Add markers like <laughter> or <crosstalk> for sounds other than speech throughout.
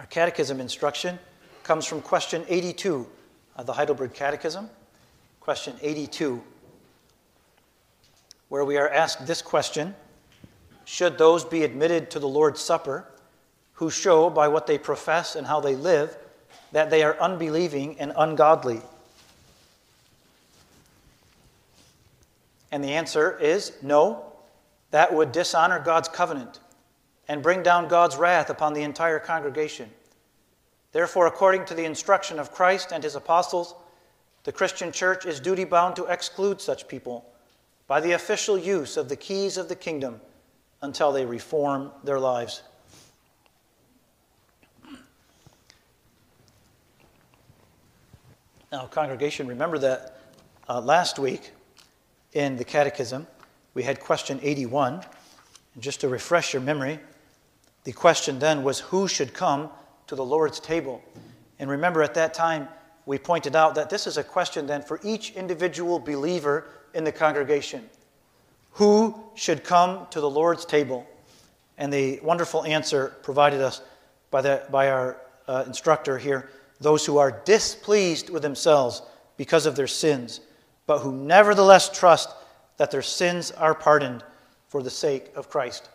Our catechism instruction comes from question 82 of the Heidelberg Catechism. Question 82, where we are asked this question Should those be admitted to the Lord's Supper who show by what they profess and how they live that they are unbelieving and ungodly? And the answer is no. That would dishonor God's covenant and bring down God's wrath upon the entire congregation. Therefore, according to the instruction of Christ and his apostles, the Christian church is duty bound to exclude such people by the official use of the keys of the kingdom until they reform their lives. Now, congregation, remember that uh, last week in the Catechism we had question 81. And just to refresh your memory, the question then was who should come to the Lord's table? And remember, at that time, we pointed out that this is a question then for each individual believer in the congregation. Who should come to the Lord's table? And the wonderful answer provided us by, the, by our uh, instructor here those who are displeased with themselves because of their sins, but who nevertheless trust that their sins are pardoned for the sake of Christ.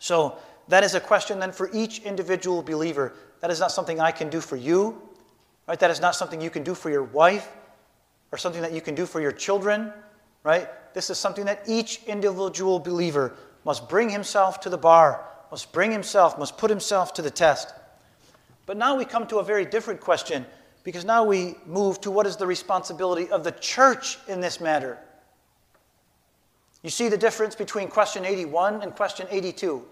So, that is a question then for each individual believer. That is not something I can do for you, right? That is not something you can do for your wife or something that you can do for your children, right? This is something that each individual believer must bring himself to the bar, must bring himself, must put himself to the test. But now we come to a very different question because now we move to what is the responsibility of the church in this matter. You see the difference between question 81 and question 82.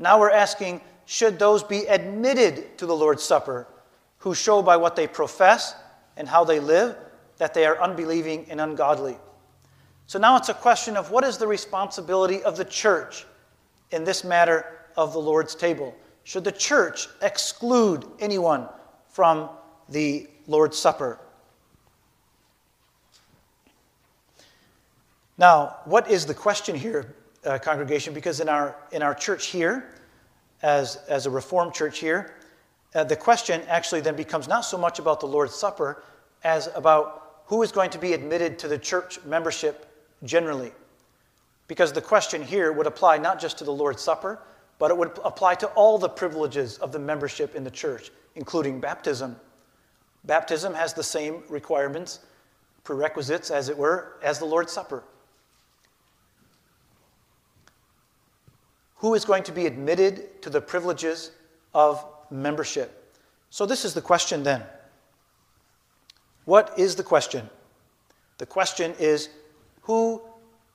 Now we're asking should those be admitted to the Lord's Supper who show by what they profess and how they live that they are unbelieving and ungodly? So now it's a question of what is the responsibility of the church in this matter of the Lord's table? Should the church exclude anyone from the Lord's Supper? Now, what is the question here uh, congregation because in our, in our church here, as, as a Reformed church here, uh, the question actually then becomes not so much about the Lord's Supper as about who is going to be admitted to the church membership generally. Because the question here would apply not just to the Lord's Supper, but it would apply to all the privileges of the membership in the church, including baptism. Baptism has the same requirements, prerequisites, as it were, as the Lord's Supper. Who is going to be admitted to the privileges of membership? So, this is the question then. What is the question? The question is who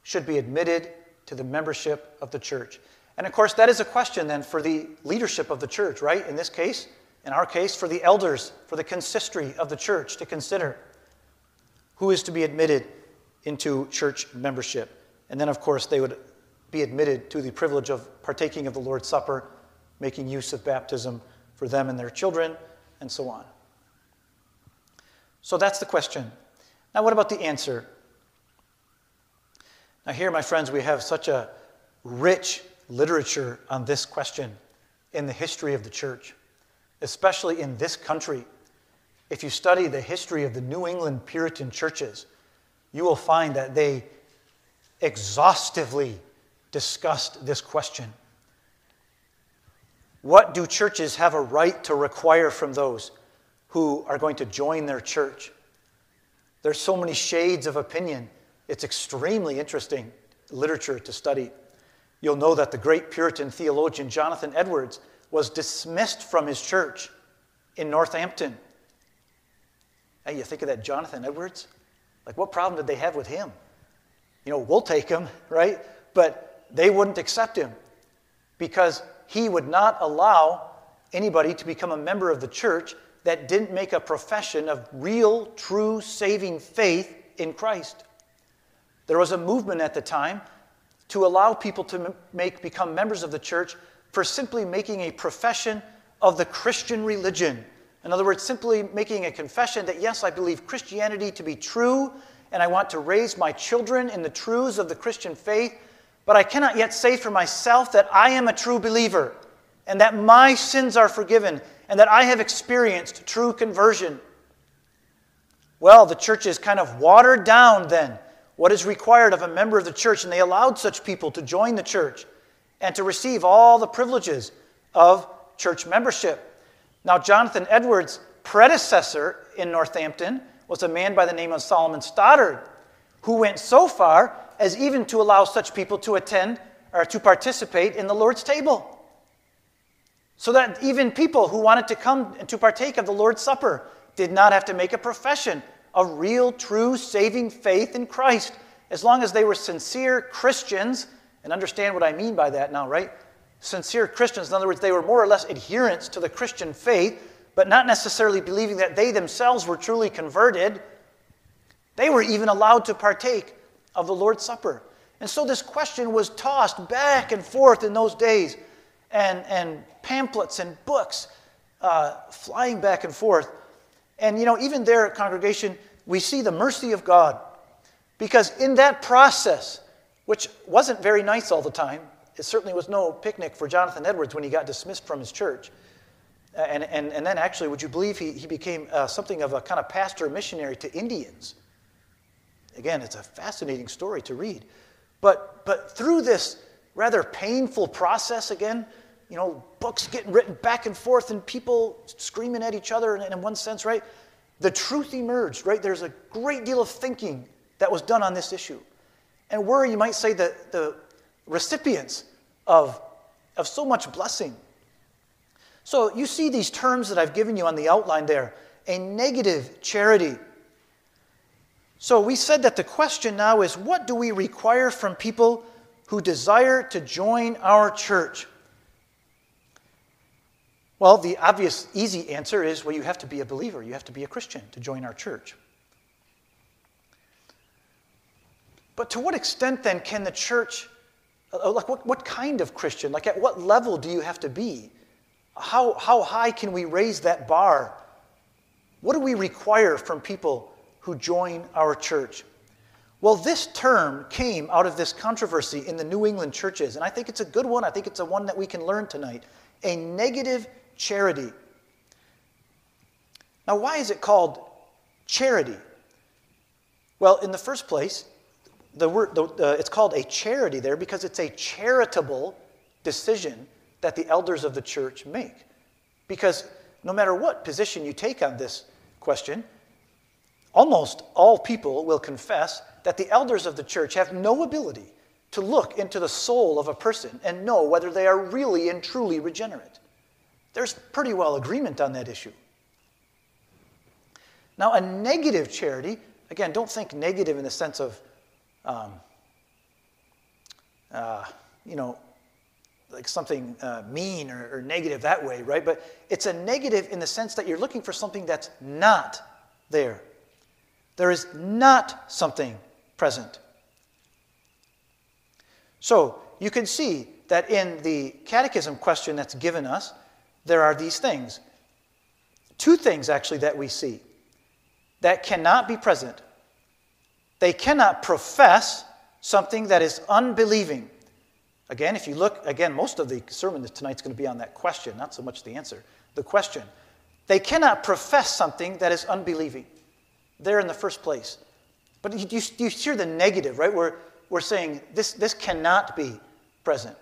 should be admitted to the membership of the church? And of course, that is a question then for the leadership of the church, right? In this case, in our case, for the elders, for the consistory of the church to consider who is to be admitted into church membership. And then, of course, they would be admitted to the privilege of partaking of the Lord's Supper, making use of baptism for them and their children, and so on. So that's the question. Now, what about the answer? Now, here, my friends, we have such a rich literature on this question in the history of the church, especially in this country. If you study the history of the New England Puritan churches, you will find that they exhaustively discussed this question What do churches have a right to require from those who are going to join their church? There's so many shades of opinion. It's extremely interesting literature to study. You'll know that the great Puritan theologian Jonathan Edwards was dismissed from his church in Northampton. Hey, you think of that Jonathan Edwards? Like, what problem did they have with him? You know, we'll take him, <laughs> right? But they wouldn't accept him because he would not allow anybody to become a member of the church that didn't make a profession of real, true, saving faith in Christ. There was a movement at the time to allow people to make, become members of the church for simply making a profession of the Christian religion. In other words, simply making a confession that, yes, I believe Christianity to be true, and I want to raise my children in the truths of the Christian faith, but I cannot yet say for myself that I am a true believer. and that my sins are forgiven and that I have experienced true conversion. Well, the church is kind of watered down then what is required of a member of the church, and they allowed such people to join the church and to receive all the privileges of church membership. Now, Jonathan Edwards' predecessor in Northampton was a man by the name of Solomon Stoddard, who went so far as even to allow such people to attend or to participate in the Lord's table. So that even people who wanted to come and to partake of the Lord's Supper did not have to make a profession of real, true, saving faith in Christ, as long as they were sincere Christians. And understand what I mean by that now, right? Sincere Christians, in other words, they were more or less adherents to the Christian faith, but not necessarily believing that they themselves were truly converted. They were even allowed to partake of the Lord's Supper. And so this question was tossed back and forth in those days, and, and pamphlets and books uh, flying back and forth. And you know, even there at congregation, we see the mercy of God. Because in that process, which wasn't very nice all the time, it certainly was no picnic for Jonathan Edwards when he got dismissed from his church. And, and, and then, actually, would you believe he, he became uh, something of a kind of pastor missionary to Indians? Again, it's a fascinating story to read. But, but through this rather painful process, again, you know, books getting written back and forth and people screaming at each other, and in one sense, right? The truth emerged, right? There's a great deal of thinking that was done on this issue. And we're, you might say, the, the recipients of, of so much blessing. So you see these terms that I've given you on the outline there a negative charity. So we said that the question now is what do we require from people who desire to join our church? Well, the obvious, easy answer is well, you have to be a believer, you have to be a Christian to join our church. But to what extent then can the church, uh, like what, what kind of Christian, like at what level do you have to be? How, how high can we raise that bar? What do we require from people who join our church? Well, this term came out of this controversy in the New England churches, and I think it's a good one. I think it's a one that we can learn tonight. A negative charity. Now, why is it called charity? Well, in the first place, the word, the, uh, it's called a charity there because it's a charitable decision that the elders of the church make. Because no matter what position you take on this question, almost all people will confess that the elders of the church have no ability to look into the soul of a person and know whether they are really and truly regenerate. There's pretty well agreement on that issue. Now, a negative charity, again, don't think negative in the sense of, um, uh, you know, like something uh, mean or, or negative that way, right? But it's a negative in the sense that you're looking for something that's not there. There is not something present. So you can see that in the catechism question that's given us, there are these things. Two things, actually, that we see that cannot be present. They cannot profess something that is unbelieving. Again, if you look, again, most of the sermon tonight is going to be on that question, not so much the answer. The question. They cannot profess something that is unbelieving. There in the first place. But you, you, you hear the negative, right? We're, we're saying this, this cannot be present.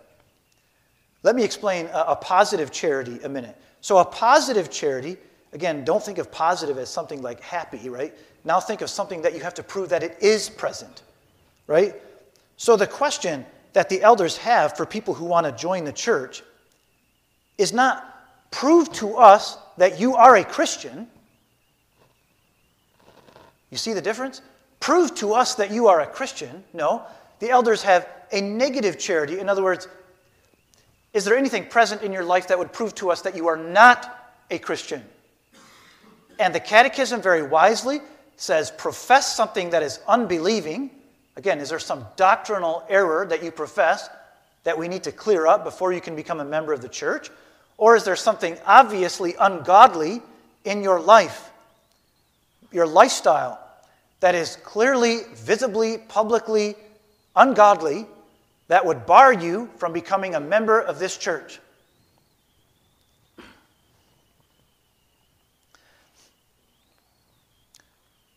Let me explain a, a positive charity a minute. So, a positive charity, again, don't think of positive as something like happy, right? Now think of something that you have to prove that it is present, right? So, the question that the elders have for people who want to join the church is not prove to us that you are a Christian. You see the difference? Prove to us that you are a Christian. No. The elders have a negative charity. In other words, is there anything present in your life that would prove to us that you are not a Christian? And the Catechism very wisely says profess something that is unbelieving. Again, is there some doctrinal error that you profess that we need to clear up before you can become a member of the church? Or is there something obviously ungodly in your life, your lifestyle, that is clearly, visibly, publicly ungodly that would bar you from becoming a member of this church.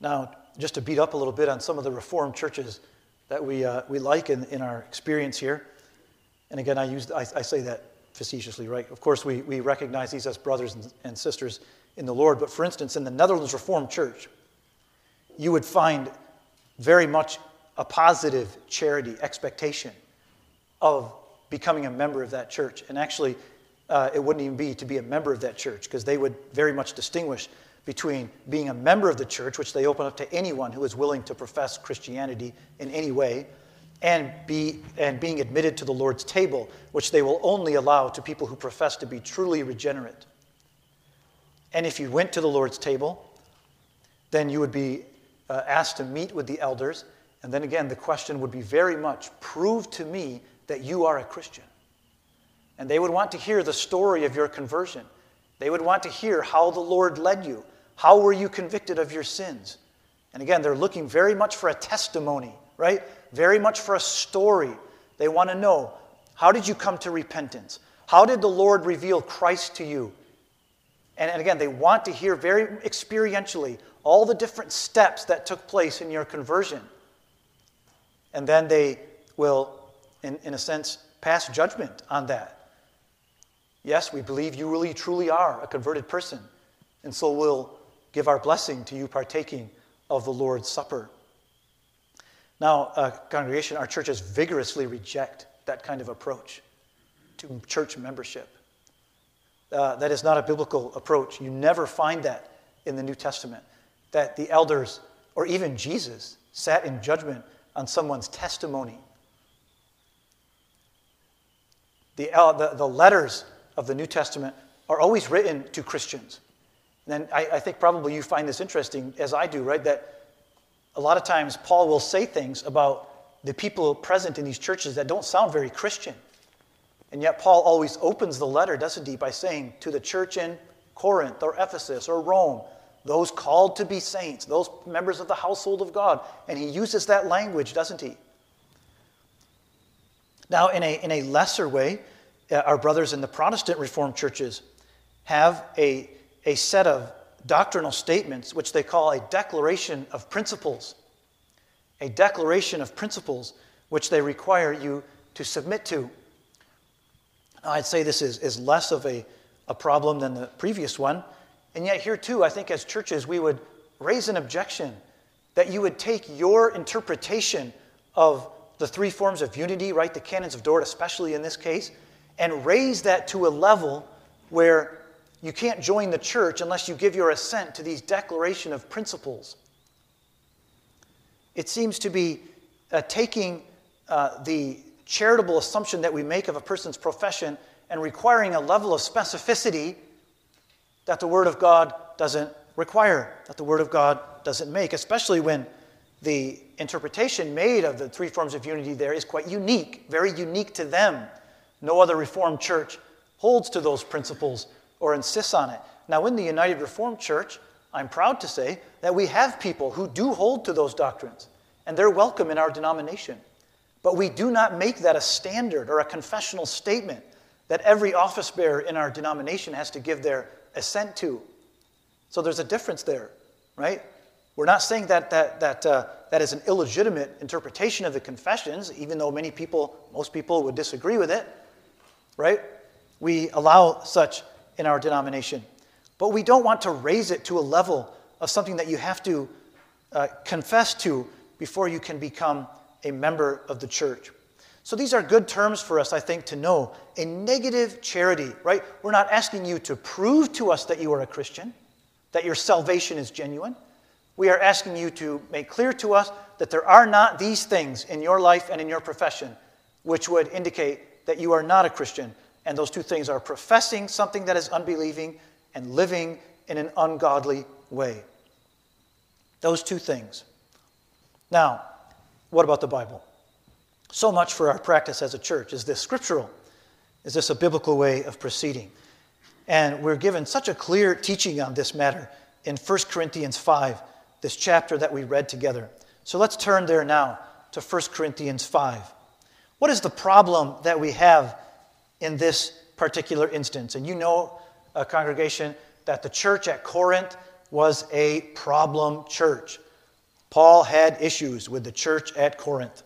Now, just to beat up a little bit on some of the Reformed churches that we, uh, we like in, in our experience here, and again, I, use, I, I say that facetiously, right? Of course, we, we recognize these as brothers and, and sisters in the Lord, but for instance, in the Netherlands Reformed Church, you would find very much a positive charity expectation of becoming a member of that church. And actually, uh, it wouldn't even be to be a member of that church because they would very much distinguish between being a member of the church, which they open up to anyone who is willing to profess Christianity in any way, and, be, and being admitted to the Lord's table, which they will only allow to people who profess to be truly regenerate. And if you went to the Lord's table, then you would be uh, asked to meet with the elders. And then again, the question would be very much prove to me that you are a Christian. And they would want to hear the story of your conversion. They would want to hear how the Lord led you. How were you convicted of your sins? And again, they're looking very much for a testimony, right? Very much for a story. They want to know how did you come to repentance? How did the Lord reveal Christ to you? And, and again, they want to hear very experientially all the different steps that took place in your conversion. And then they will, in, in a sense, pass judgment on that. Yes, we believe you really truly are a converted person. And so we'll give our blessing to you partaking of the Lord's Supper. Now, uh, congregation, our churches vigorously reject that kind of approach to church membership. Uh, that is not a biblical approach. You never find that in the New Testament. That the elders, or even Jesus, sat in judgment on someone's testimony. The, the, the letters of the New Testament are always written to Christians. And I, I think probably you find this interesting, as I do, right? That a lot of times Paul will say things about the people present in these churches that don't sound very Christian. And yet, Paul always opens the letter, doesn't he, by saying to the church in Corinth or Ephesus or Rome, those called to be saints, those members of the household of God. And he uses that language, doesn't he? Now, in a, in a lesser way, uh, our brothers in the Protestant Reformed churches have a, a set of doctrinal statements which they call a declaration of principles. A declaration of principles which they require you to submit to. Now, I'd say this is, is less of a, a problem than the previous one. And yet, here too, I think as churches, we would raise an objection that you would take your interpretation of the three forms of unity, right, the canons of Dort, especially in this case, and raise that to a level where you can't join the church unless you give your assent to these declaration of principles. It seems to be uh, taking uh, the charitable assumption that we make of a person's profession and requiring a level of specificity that the Word of God doesn't require, that the Word of God doesn't make, especially when the interpretation made of the three forms of unity there is quite unique, very unique to them. No other Reformed church holds to those principles or insists on it. Now, in the United Reformed Church, I'm proud to say that we have people who do hold to those doctrines, and they're welcome in our denomination. But we do not make that a standard or a confessional statement that every office bearer in our denomination has to give their assent to. So there's a difference there, right? We're not saying that that, that, uh, that is an illegitimate interpretation of the confessions, even though many people, most people would disagree with it, right? We allow such in our denomination. But we don't want to raise it to a level of something that you have to uh, confess to before you can become a member of the church. So these are good terms for us, I think, to know. A negative charity, right? We're not asking you to prove to us that you are a Christian, that your salvation is genuine. We are asking you to make clear to us that there are not these things in your life and in your profession which would indicate that you are not a Christian, and those two things are professing something that is unbelieving and living in an ungodly way. Those two things. Now, what about the Bible? So much for our practice as a church. Is this scriptural? Is this a biblical way of proceeding? And we're given such a clear teaching on this matter in 1 Corinthians 5, this chapter that we read together. So let's turn there now to 1 Corinthians 5. What is the problem that we have in this particular instance. And you know, a congregation, that the church at Corinth was a problem church. Paul had issues with the church at Corinth.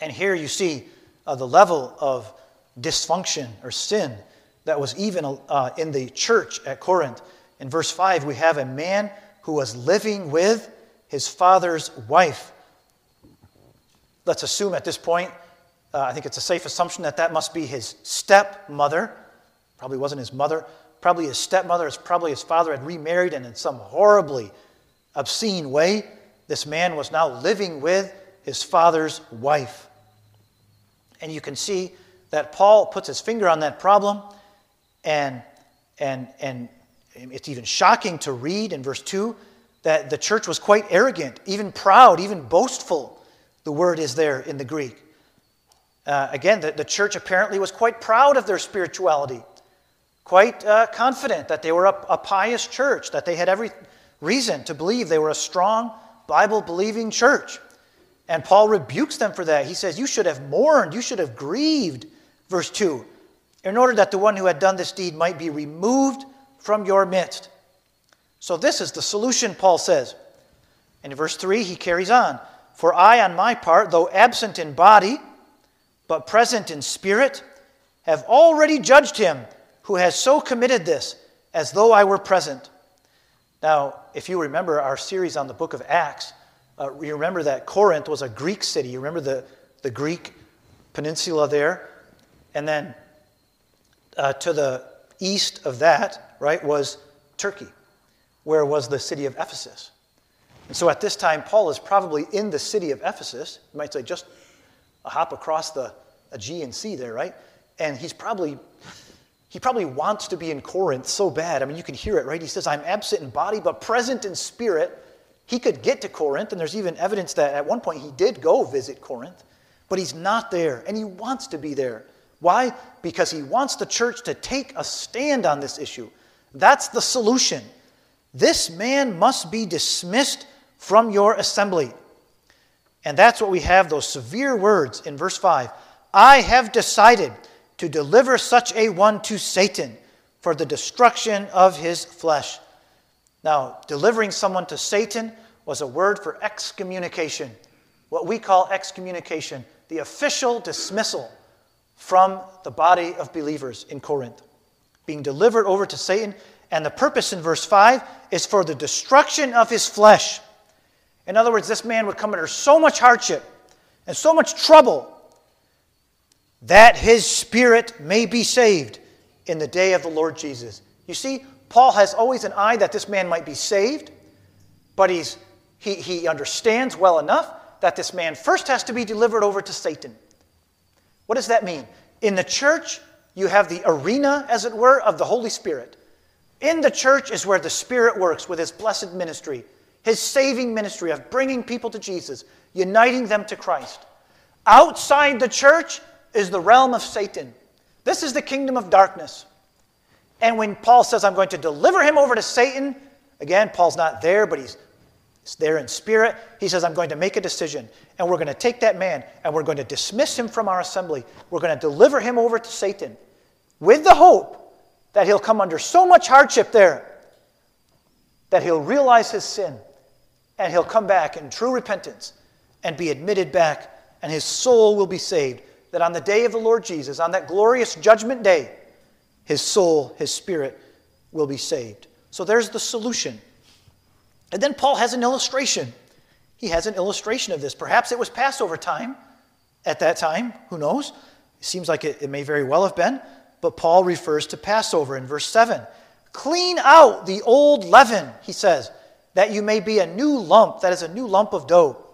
And here you see uh, the level of dysfunction or sin that was even uh, in the church at Corinth. In verse 5, we have a man who was living with his father's wife. Let's assume at this point, uh, I think it's a safe assumption that that must be his stepmother. Probably wasn't his mother. Probably his stepmother. It's probably his father had remarried, and in some horribly obscene way, this man was now living with his father's wife. And you can see that Paul puts his finger on that problem, and, and, and it's even shocking to read in verse 2 that the church was quite arrogant, even proud, even boastful. The word is there in the Greek. Uh, again, the, the church apparently was quite proud of their spirituality, quite uh, confident that they were a, a pious church, that they had every reason to believe they were a strong, Bible believing church. And Paul rebukes them for that. He says, You should have mourned, you should have grieved, verse 2, in order that the one who had done this deed might be removed from your midst. So, this is the solution, Paul says. And in verse 3, he carries on For I, on my part, though absent in body, but present in spirit, have already judged him who has so committed this, as though I were present. Now, if you remember our series on the book of Acts, uh, you remember that Corinth was a Greek city. You remember the, the Greek peninsula there? And then uh, to the east of that, right, was Turkey, where was the city of Ephesus. And so at this time, Paul is probably in the city of Ephesus. You might say just a hop across the Aegean Sea there, right? And he's probably he probably wants to be in Corinth so bad. I mean, you can hear it, right? He says, I'm absent in body, but present in spirit. He could get to Corinth, and there's even evidence that at one point he did go visit Corinth, but he's not there, and he wants to be there. Why? Because he wants the church to take a stand on this issue. That's the solution. This man must be dismissed from your assembly. And that's what we have those severe words in verse 5 I have decided to deliver such a one to Satan for the destruction of his flesh. Now, delivering someone to Satan was a word for excommunication, what we call excommunication, the official dismissal from the body of believers in Corinth. Being delivered over to Satan, and the purpose in verse 5 is for the destruction of his flesh. In other words, this man would come under so much hardship and so much trouble that his spirit may be saved in the day of the Lord Jesus. You see, Paul has always an eye that this man might be saved, but he's, he, he understands well enough that this man first has to be delivered over to Satan. What does that mean? In the church, you have the arena, as it were, of the Holy Spirit. In the church is where the Spirit works with his blessed ministry, his saving ministry of bringing people to Jesus, uniting them to Christ. Outside the church is the realm of Satan. This is the kingdom of darkness. And when Paul says, I'm going to deliver him over to Satan, again, Paul's not there, but he's there in spirit. He says, I'm going to make a decision. And we're going to take that man and we're going to dismiss him from our assembly. We're going to deliver him over to Satan with the hope that he'll come under so much hardship there that he'll realize his sin and he'll come back in true repentance and be admitted back and his soul will be saved that on the day of the Lord Jesus, on that glorious judgment day, his soul, his spirit will be saved. So there's the solution. And then Paul has an illustration. He has an illustration of this. Perhaps it was Passover time at that time. Who knows? It seems like it, it may very well have been. But Paul refers to Passover in verse 7. Clean out the old leaven, he says, that you may be a new lump, that is a new lump of dough.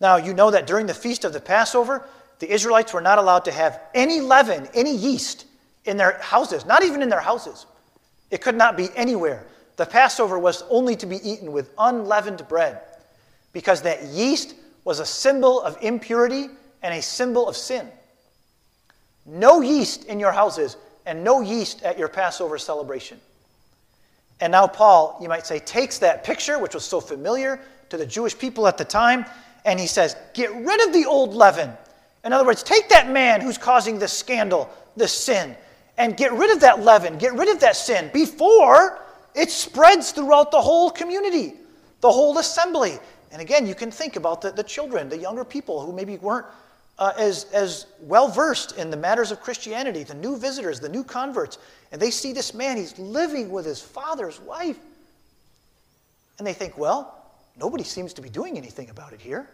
Now, you know that during the feast of the Passover, the Israelites were not allowed to have any leaven, any yeast in their houses, not even in their houses. It could not be anywhere. The Passover was only to be eaten with unleavened bread because that yeast was a symbol of impurity and a symbol of sin. No yeast in your houses and no yeast at your Passover celebration. And now, Paul, you might say, takes that picture, which was so familiar to the Jewish people at the time, and he says, Get rid of the old leaven in other words, take that man who's causing this scandal, this sin, and get rid of that leaven, get rid of that sin before it spreads throughout the whole community. The whole assembly. And again, you can think about the, the children, the younger people who maybe weren't uh, as, as well versed in the matters of Christianity, the new visitors, the new converts, and they see this man, he's living with his father's wife. And they think, well, nobody seems to be doing anything about it here.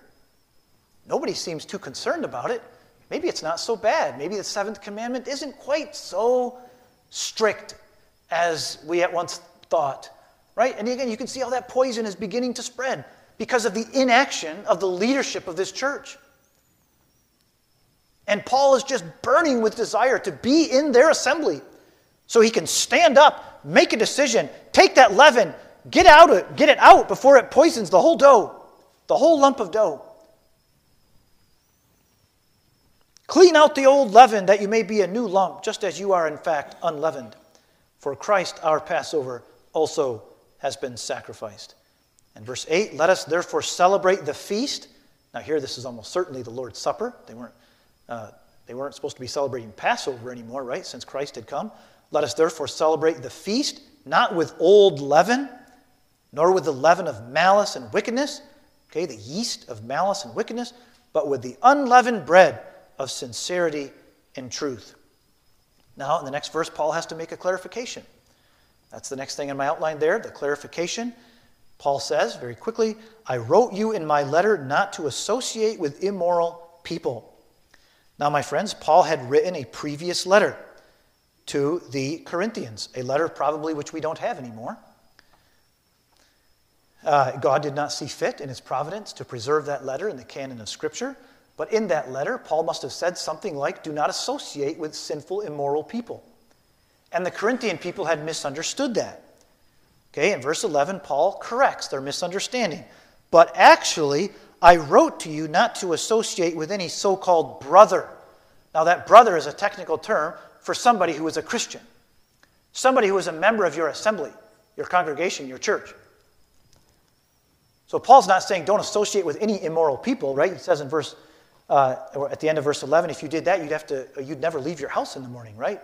Nobody seems too concerned about it. Maybe it's not so bad. Maybe the seventh commandment isn't quite so strict as we at once thought. Right? And again, you can see how that poison is beginning to spread because of the inaction of the leadership of this church. And Paul is just burning with desire to be in their assembly so he can stand up, make a decision, take that leaven, get, out get it out before it poisons the whole dough, the whole lump of dough. Clean out the old leaven that you may be a new lump, just as you are in fact unleavened. For Christ, our Passover, also has been sacrificed. And verse 8, let us therefore celebrate the feast. Now, here, this is almost certainly the Lord's Supper. They weren't, uh, they weren't supposed to be celebrating Passover anymore, right, since Christ had come. Let us therefore celebrate the feast, not with old leaven, nor with the leaven of malice and wickedness, okay, the yeast of malice and wickedness, but with the unleavened bread of sincerity and truth. Now, in the next verse, Paul has to make a clarification. That's the next thing in my outline there, the clarification. Paul says very quickly, I wrote you in my letter not to associate with immoral people. Now, my friends, Paul had written a previous letter to the Corinthians, a letter probably which we don't have anymore. Uh, God did not see fit in his providence to preserve that letter in the canon of Scripture. But in that letter, Paul must have said something like, Do not associate with sinful, immoral people. And the Corinthian people had misunderstood that. Okay, in verse 11, Paul corrects their misunderstanding. But actually, I wrote to you not to associate with any so called brother. Now, that brother is a technical term for somebody who is a Christian, somebody who is a member of your assembly, your congregation, your church. So, Paul's not saying don't associate with any immoral people, right? He says in verse, uh, or at the end of verse 11, if you did that, you'd have to, you'd never leave your house in the morning, right?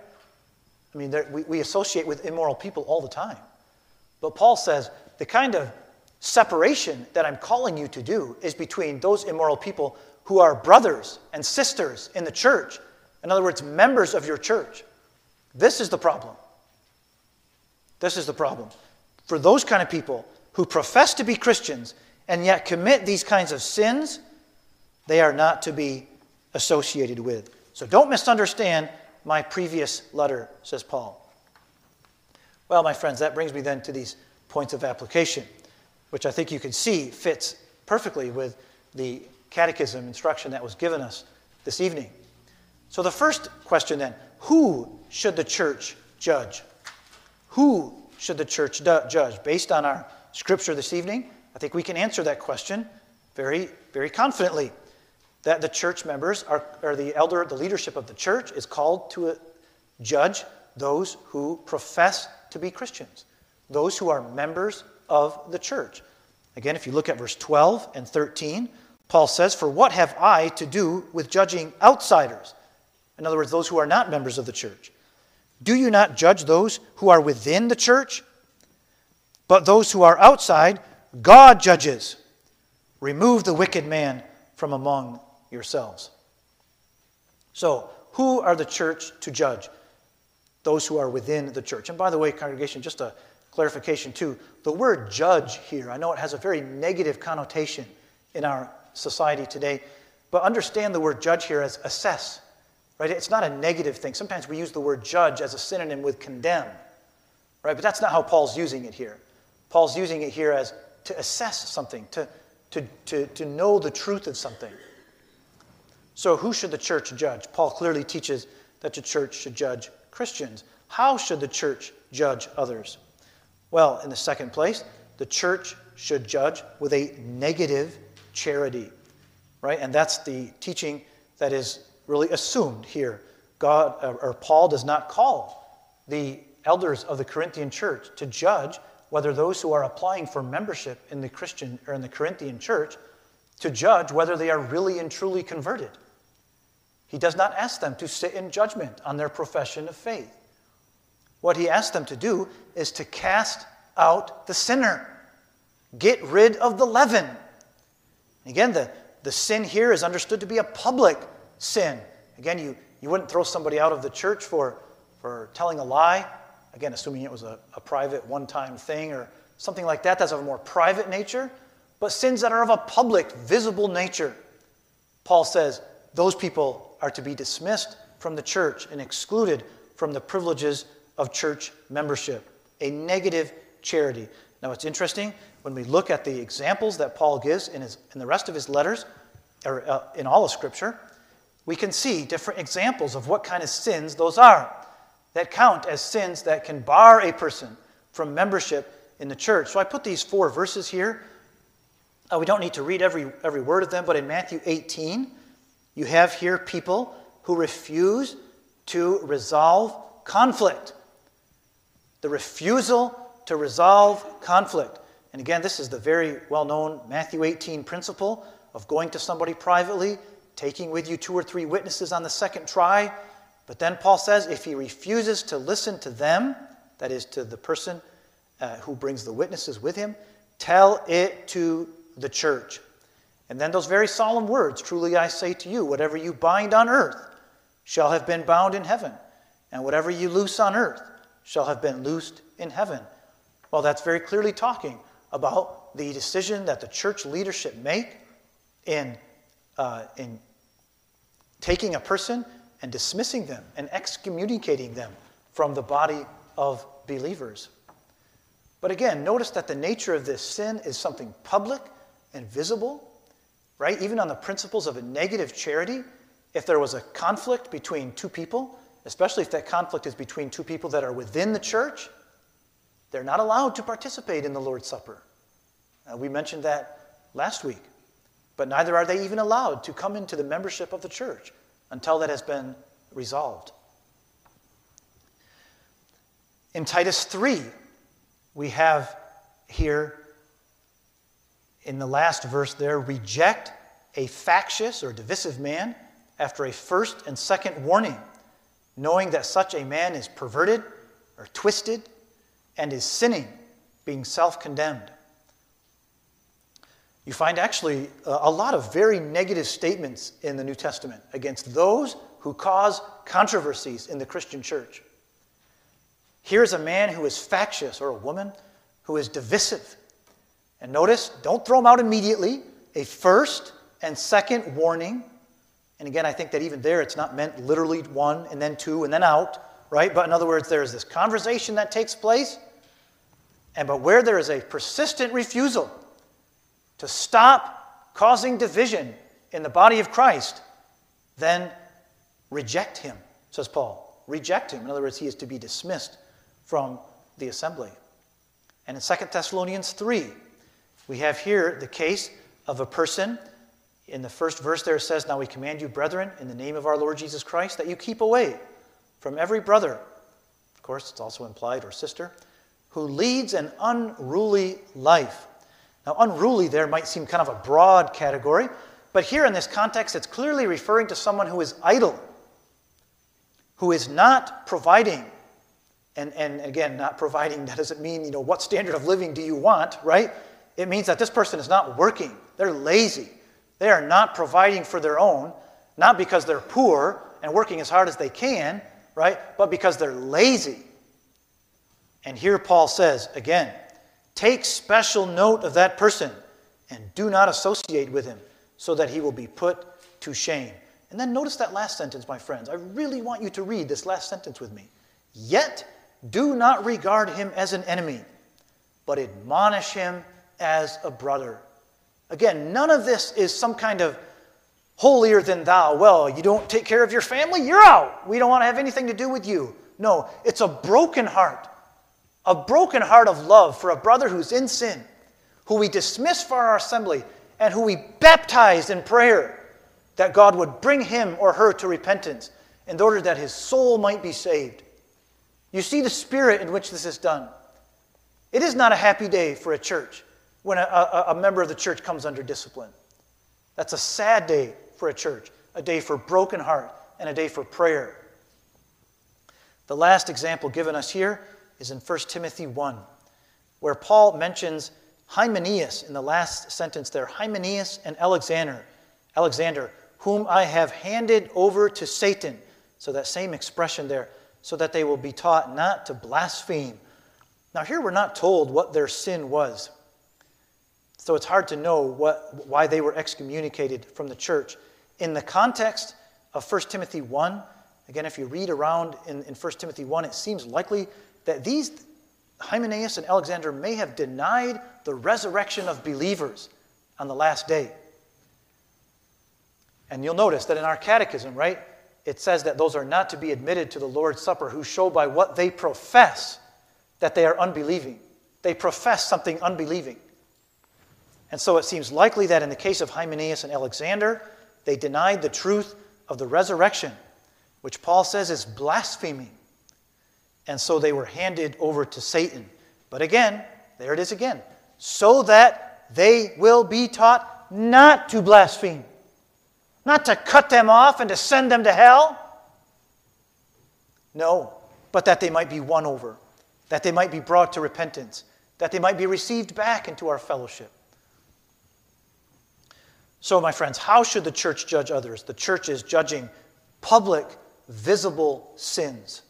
I mean, there, we, we associate with immoral people all the time. But Paul says the kind of separation that I'm calling you to do is between those immoral people who are brothers and sisters in the church. In other words, members of your church. This is the problem. This is the problem. For those kind of people who profess to be Christians and yet commit these kinds of sins, they are not to be associated with. So don't misunderstand my previous letter, says Paul. Well, my friends, that brings me then to these points of application, which I think you can see fits perfectly with the catechism instruction that was given us this evening. So, the first question then who should the church judge? Who should the church judge? Based on our scripture this evening, I think we can answer that question very, very confidently that the church members are, or the elder, the leadership of the church is called to uh, judge those who profess to be Christians, those who are members of the church. Again, if you look at verse 12 and 13, Paul says, For what have I to do with judging outsiders? In other words, those who are not members of the church. Do you not judge those who are within the church? But those who are outside, God judges. Remove the wicked man from among yourselves. So, who are the church to judge? Those who are within the church. And by the way, congregation, just a clarification too. The word judge here, I know it has a very negative connotation in our society today, but understand the word judge here as assess. Right? It's not a negative thing. Sometimes we use the word judge as a synonym with condemn. Right? But that's not how Paul's using it here. Paul's using it here as to assess something, to, to, to, to know the truth of something. So, who should the church judge? Paul clearly teaches that the church should judge Christians. How should the church judge others? Well, in the second place, the church should judge with a negative charity, right? And that's the teaching that is really assumed here. God uh, or Paul does not call the elders of the Corinthian church to judge whether those who are applying for membership in the Christian or in the Corinthian church to judge whether they are really and truly converted. He does not ask them to sit in judgment on their profession of faith. What he asks them to do is to cast out the sinner. Get rid of the leaven. Again, the, the sin here is understood to be a public sin. Again, you, you wouldn't throw somebody out of the church for, for telling a lie. Again, assuming it was a, a private one time thing or something like that, that's of a more private nature. But sins that are of a public, visible nature, Paul says those people are to be dismissed from the church and excluded from the privileges of church membership. A negative charity. Now, it's interesting when we look at the examples that Paul gives in, his, in the rest of his letters, or uh, in all of Scripture, we can see different examples of what kind of sins those are that count as sins that can bar a person from membership in the church. So I put these four verses here. Uh, we don't need to read every, every word of them, but in Matthew 18, you have here people who refuse to resolve conflict. The refusal to resolve conflict. And again, this is the very well known Matthew 18 principle of going to somebody privately, taking with you two or three witnesses on the second try. But then Paul says if he refuses to listen to them, that is, to the person uh, who brings the witnesses with him, tell it to the church. And then those very solemn words Truly I say to you, whatever you bind on earth shall have been bound in heaven, and whatever you loose on earth shall have been loosed in heaven. Well, that's very clearly talking about the decision that the church leadership make in, uh, in taking a person and dismissing them and excommunicating them from the body of believers. But again, notice that the nature of this sin is something public and visible, right? Even on the principles of a negative charity, if there was a conflict between two people, especially if that conflict is between two people that are within the church, they're not allowed to participate in the Lord's Supper. Uh, we mentioned that last week. But neither are they even allowed to come into the membership of the church until that has been resolved. In Titus 3, we have here in the last verse there reject a factious or divisive man after a first and second warning, knowing that such a man is perverted or twisted and is sinning, being self condemned. You find actually uh, a lot of very negative statements in the New Testament against those who cause controversies in the Christian church. Here's a man who is factious, or a woman who is divisive. And notice, don't throw them out immediately. A first and second warning. And again, I think that even there, it's not meant literally one and then two and then out, right? But in other words, there's this conversation that takes place. And but where there is a persistent refusal to stop causing division in the body of Christ, then reject him, says Paul. Reject him. In other words, he is to be dismissed from the assembly. And in 2 Thessalonians 3, we have here the case of a person. In the first verse there it says, Now we command you, brethren, in the name of our Lord Jesus Christ, that you keep away from every brother, of course, it's also implied, or sister, who leads an unruly life. Now, unruly there might seem kind of a broad category, but here in this context, it's clearly referring to someone who is idle, who is not providing. And, and again, not providing, <laughs> that doesn't mean, you know, what standard of living do you want, right? It means that this person is not working. They're lazy. They are not providing for their own, not because they're poor and working as hard as they can, right? But because they're lazy. And here Paul says, again, take special note of that person and do not associate with him so that he will be put to shame. And then notice that last sentence, my friends. I really want you to read this last sentence with me. Yet do not regard him as an enemy, but admonish him as a brother. Again, none of this is some kind of holier than thou. Well, you don't take care of your family, you're out. We don't want to have anything to do with you. No, it's a broken heart a broken heart of love for a brother who's in sin, who we dismiss for our assembly, and who we baptize in prayer that God would bring him or her to repentance in order that his soul might be saved. You see the spirit in which this is done. It is not a happy day for a church when a, a, a member of the church comes under discipline. That's a sad day for a church, a day for broken heart, and a day for prayer. The last example given us here is in 1 Timothy 1, where Paul mentions Hymenaeus, in the last sentence there, Hymenaeus and Alexander, Alexander, whom I have handed over to Satan. So that same expression there, so that they will be taught not to blaspheme. Now, here we're not told what their sin was. So it's hard to know what, why they were excommunicated from the church. In the context of 1 Timothy 1, again, if you read around in, in 1 Timothy 1, it seems likely that these Hymenaeus and Alexander may have denied the resurrection of believers on the last day. And you'll notice that in our catechism, right, it says that those are not to be admitted to the Lord's Supper who show by what they profess that they are unbelieving. They profess something unbelieving. And so it seems likely that in the case of Hymenaeus and Alexander, they denied the truth of the resurrection, which Paul says is blasphemy. And so they were handed over to Satan. But again, there it is again, so that they will be taught not to blaspheme, not to cut them off and to send them to hell. No, but that they might be won over, that they might be brought to repentance, that they might be received back into our fellowship. So, my friends, how should the church judge others? The church is judging public, visible sins,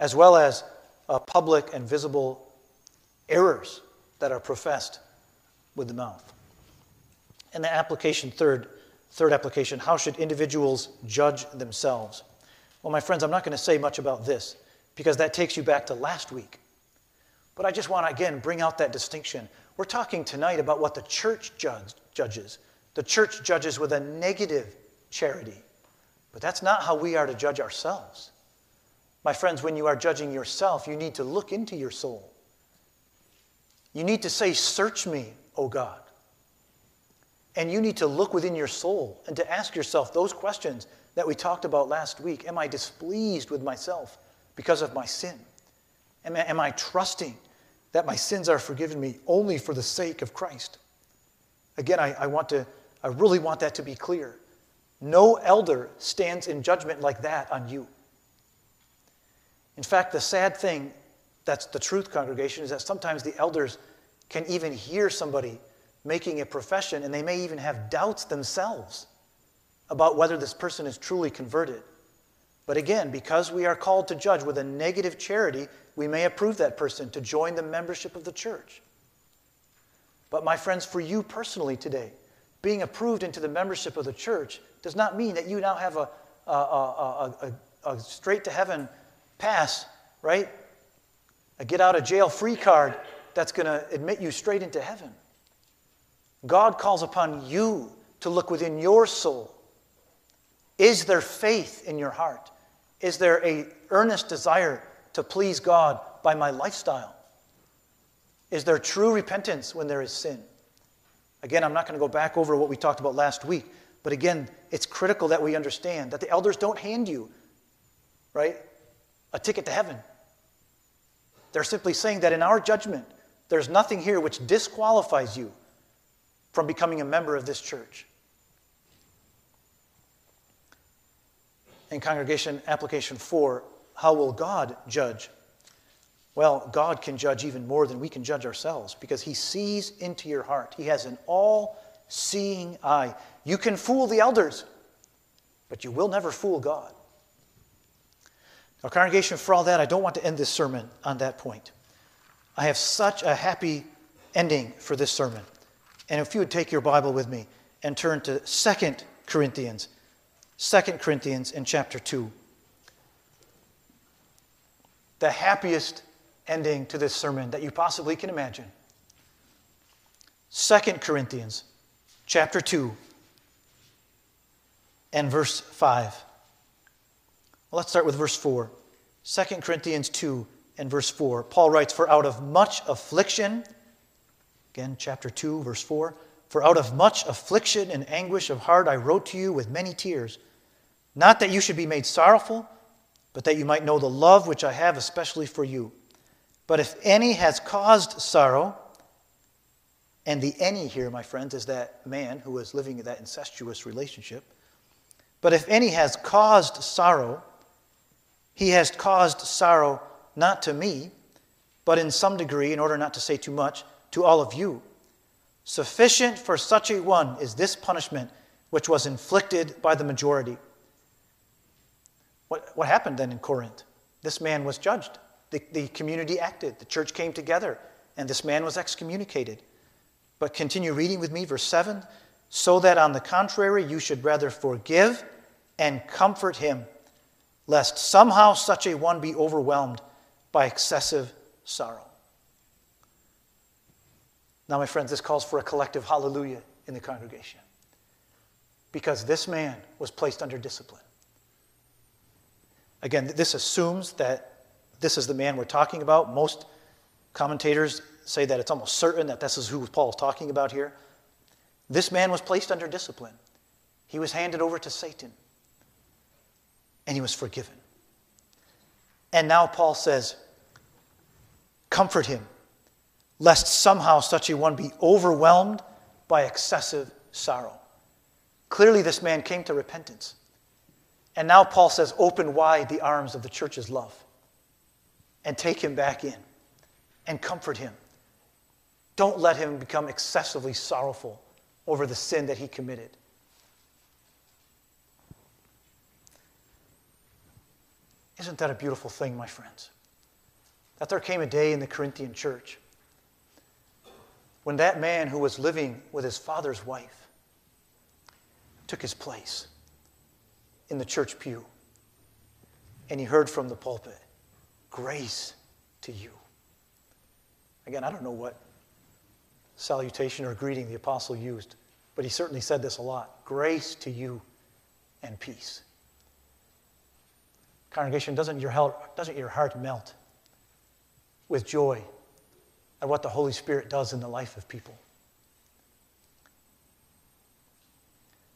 as well as uh, public and visible errors that are professed with the mouth. And the application, third, third application, how should individuals judge themselves? Well, my friends, I'm not going to say much about this because that takes you back to last week. But I just want to again bring out that distinction. We're talking tonight about what the church judged, judges. The church judges with a negative charity. But that's not how we are to judge ourselves. My friends, when you are judging yourself, you need to look into your soul. You need to say, Search me, O God. And you need to look within your soul and to ask yourself those questions that we talked about last week. Am I displeased with myself because of my sin? Am I, am I trusting that my sins are forgiven me only for the sake of Christ? Again, I, I, want to, I really want that to be clear. No elder stands in judgment like that on you. In fact, the sad thing that's the truth, congregation, is that sometimes the elders can even hear somebody making a profession and they may even have doubts themselves about whether this person is truly converted. But again, because we are called to judge with a negative charity, we may approve that person to join the membership of the church. But, my friends, for you personally today, being approved into the membership of the church does not mean that you now have a, a, a, a, a straight to heaven pass, right? A get out of jail free card that's going to admit you straight into heaven. God calls upon you to look within your soul. Is there faith in your heart? Is there a earnest desire to please God by my lifestyle? Is there true repentance when there is sin? Again, I'm not going to go back over what we talked about last week, but again, it's critical that we understand that the elders don't hand you, right, a ticket to heaven. They're simply saying that in our judgment, there's nothing here which disqualifies you from becoming a member of this church. In congregation application 4, how will God judge? Well, God can judge even more than we can judge ourselves because He sees into your heart. He has an all seeing eye. You can fool the elders, but you will never fool God. Now, congregation, for all that, I don't want to end this sermon on that point. I have such a happy ending for this sermon. And if you would take your Bible with me and turn to 2 Corinthians, 2 Corinthians in chapter 2. The happiest ending to this sermon that you possibly can imagine. 2 Corinthians chapter 2 and verse 5. Well, let's start with verse 4. 2 Corinthians 2 and verse 4. Paul writes, For out of much affliction, again, chapter 2, verse 4, for out of much affliction and anguish of heart I wrote to you with many tears, not that you should be made sorrowful, but that you might know the love which I have especially for you. But if any has caused sorrow, and the any here, my friends, is that man who was living in that incestuous relationship. But if any has caused sorrow, he has caused sorrow not to me, but in some degree, in order not to say too much, to all of you. Sufficient for such a one is this punishment which was inflicted by the majority. What, what happened then in Corinth? This man was judged. The, the community acted. The church came together, and this man was excommunicated. But continue reading with me, verse 7 so that on the contrary, you should rather forgive and comfort him, lest somehow such a one be overwhelmed by excessive sorrow. Now, my friends, this calls for a collective hallelujah in the congregation because this man was placed under discipline. Again, this assumes that this is the man we're talking about. Most commentators say that it's almost certain that this is who Paul is talking about here. This man was placed under discipline. He was handed over to Satan, and he was forgiven. And now Paul says, Comfort him, lest somehow such a one be overwhelmed by excessive sorrow. Clearly, this man came to repentance. And now Paul says, Open wide the arms of the church's love and take him back in and comfort him. Don't let him become excessively sorrowful over the sin that he committed. Isn't that a beautiful thing, my friends? That there came a day in the Corinthian church when that man who was living with his father's wife took his place in the church pew and he heard from the pulpit, Grace to you. Again, I don't know what salutation or greeting the apostle used, but he certainly said this a lot Grace to you and peace. Congregation, doesn't your heart, doesn't your heart melt with joy at what the Holy Spirit does in the life of people?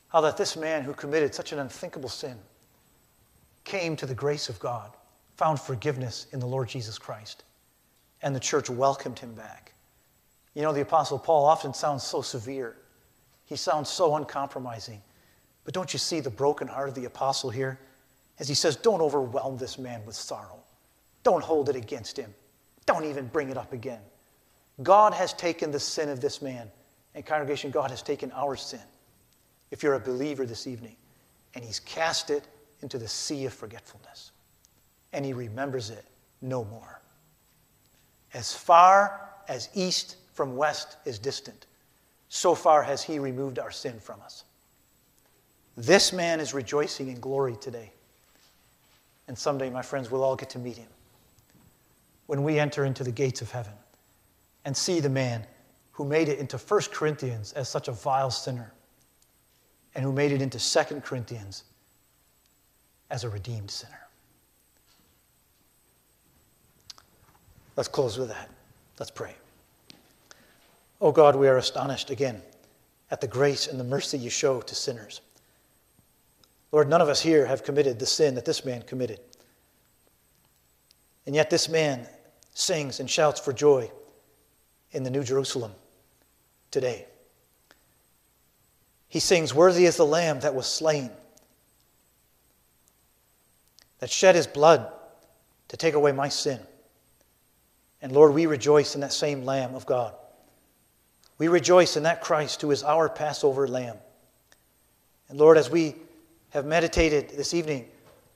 How that this man who committed such an unthinkable sin came to the grace of God, found forgiveness in the Lord Jesus Christ, and the church welcomed him back. You know, the Apostle Paul often sounds so severe, he sounds so uncompromising. But don't you see the broken heart of the apostle here? As he says, Don't overwhelm this man with sorrow. Don't hold it against him. Don't even bring it up again. God has taken the sin of this man. And, congregation, God has taken our sin, if you're a believer this evening, and he's cast it into the sea of forgetfulness. And he remembers it no more. As far as east from west is distant, so far has he removed our sin from us. This man is rejoicing in glory today. And someday, my friends, we'll all get to meet him when we enter into the gates of heaven and see the man who made it into 1 Corinthians as such a vile sinner and who made it into 2 Corinthians as a redeemed sinner. Let's close with that. Let's pray. Oh God, we are astonished again at the grace and the mercy you show to sinners. Lord, none of us here have committed the sin that this man committed. And yet, this man sings and shouts for joy in the New Jerusalem today. He sings, Worthy is the Lamb that was slain, that shed his blood to take away my sin. And Lord, we rejoice in that same Lamb of God. We rejoice in that Christ who is our Passover lamb. And Lord, as we have meditated this evening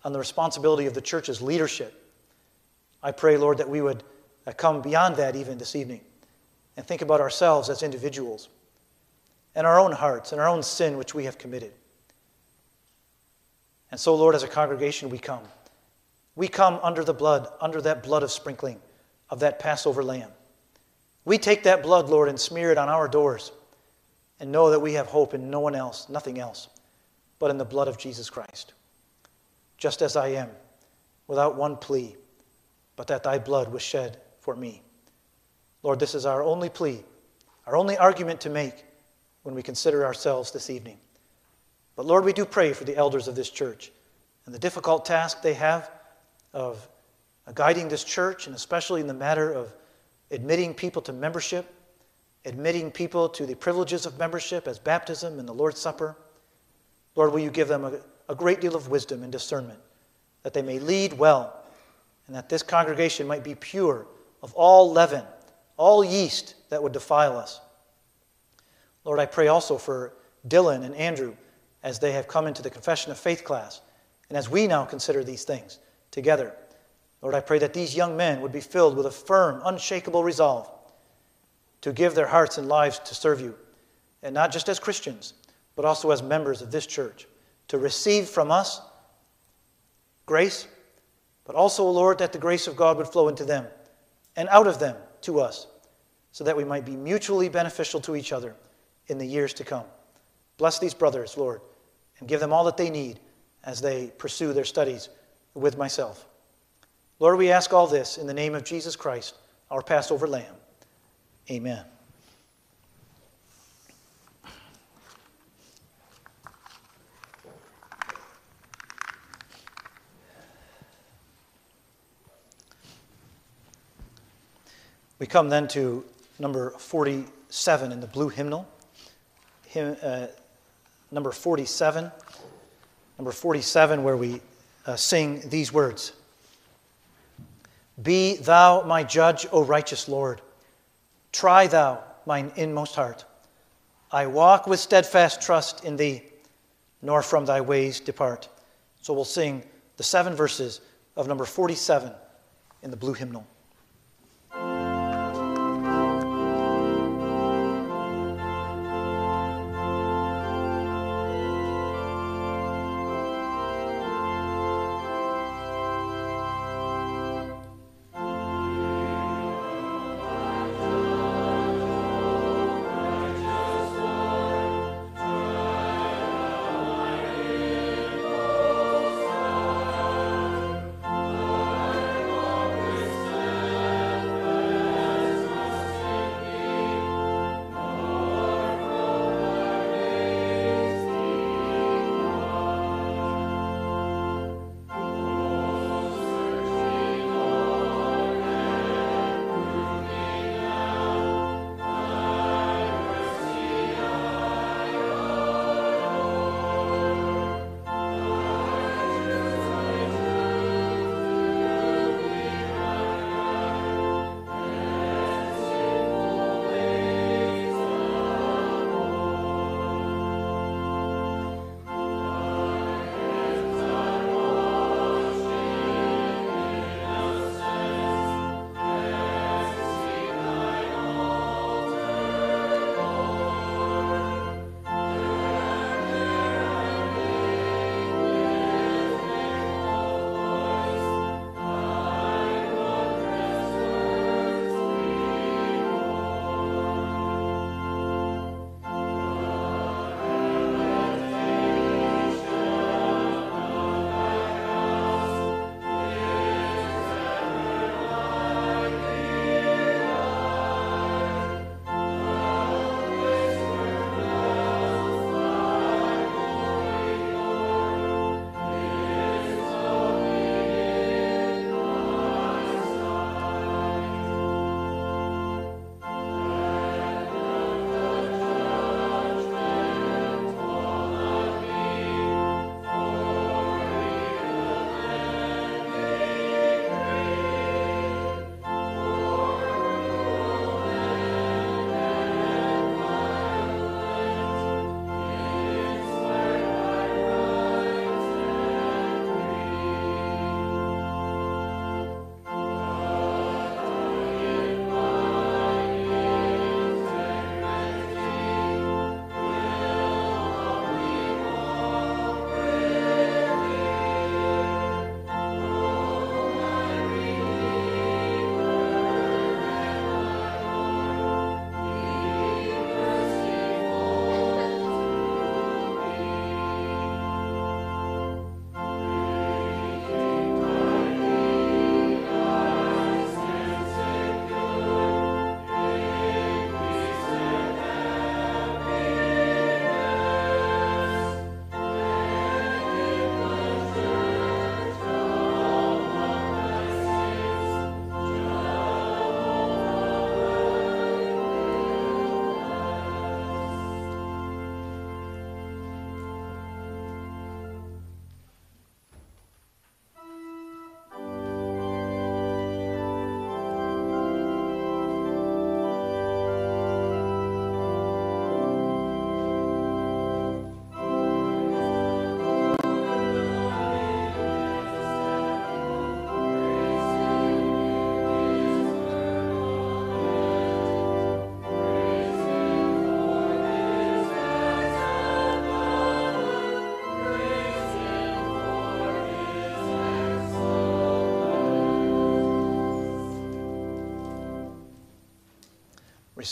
on the responsibility of the church's leadership, I pray, Lord, that we would uh, come beyond that even this evening and think about ourselves as individuals and our own hearts and our own sin which we have committed. And so, Lord, as a congregation, we come. We come under the blood, under that blood of sprinkling of that Passover lamb. We take that blood, Lord, and smear it on our doors and know that we have hope in no one else, nothing else, but in the blood of Jesus Christ. Just as I am, without one plea, but that thy blood was shed for me. Lord, this is our only plea, our only argument to make when we consider ourselves this evening. But Lord, we do pray for the elders of this church and the difficult task they have of Uh, guiding this church, and especially in the matter of admitting people to membership, admitting people to the privileges of membership as baptism and the Lord's Supper. Lord, will you give them a, a great deal of wisdom and discernment that they may lead well and that this congregation might be pure of all leaven, all yeast that would defile us. Lord, I pray also for Dylan and Andrew as they have come into the Confession of Faith class, and as we now consider these things together. Lord, I pray that these young men would be filled with a firm, unshakable resolve to give their hearts and lives to serve you, and not just as Christians, but also as members of this church, to receive from us grace, but also, Lord, that the grace of God would flow into them and out of them to us, so that we might be mutually beneficial to each other in the years to come. Bless these brothers, Lord, and give them all that they need as they pursue their studies with myself. Lord, we ask all this in the name of Jesus Christ, our Passover Lamb. Amen. We come then to number 47 in the blue hymnal. Hymn, uh, number 47. Number 47, where we uh, sing these words Be thou my judge, O righteous Lord. Try thou mine inmost heart. I walk with steadfast trust in thee, nor from thy ways depart. So we'll sing the seven verses of number 47 in the blue hymnal.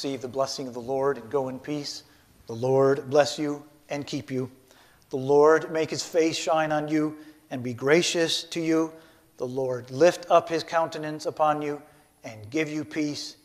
Receive the blessing of the Lord and go in peace. The Lord bless you and keep you. The Lord make his face shine on you and be gracious to you. The Lord lift up his countenance upon you and give you peace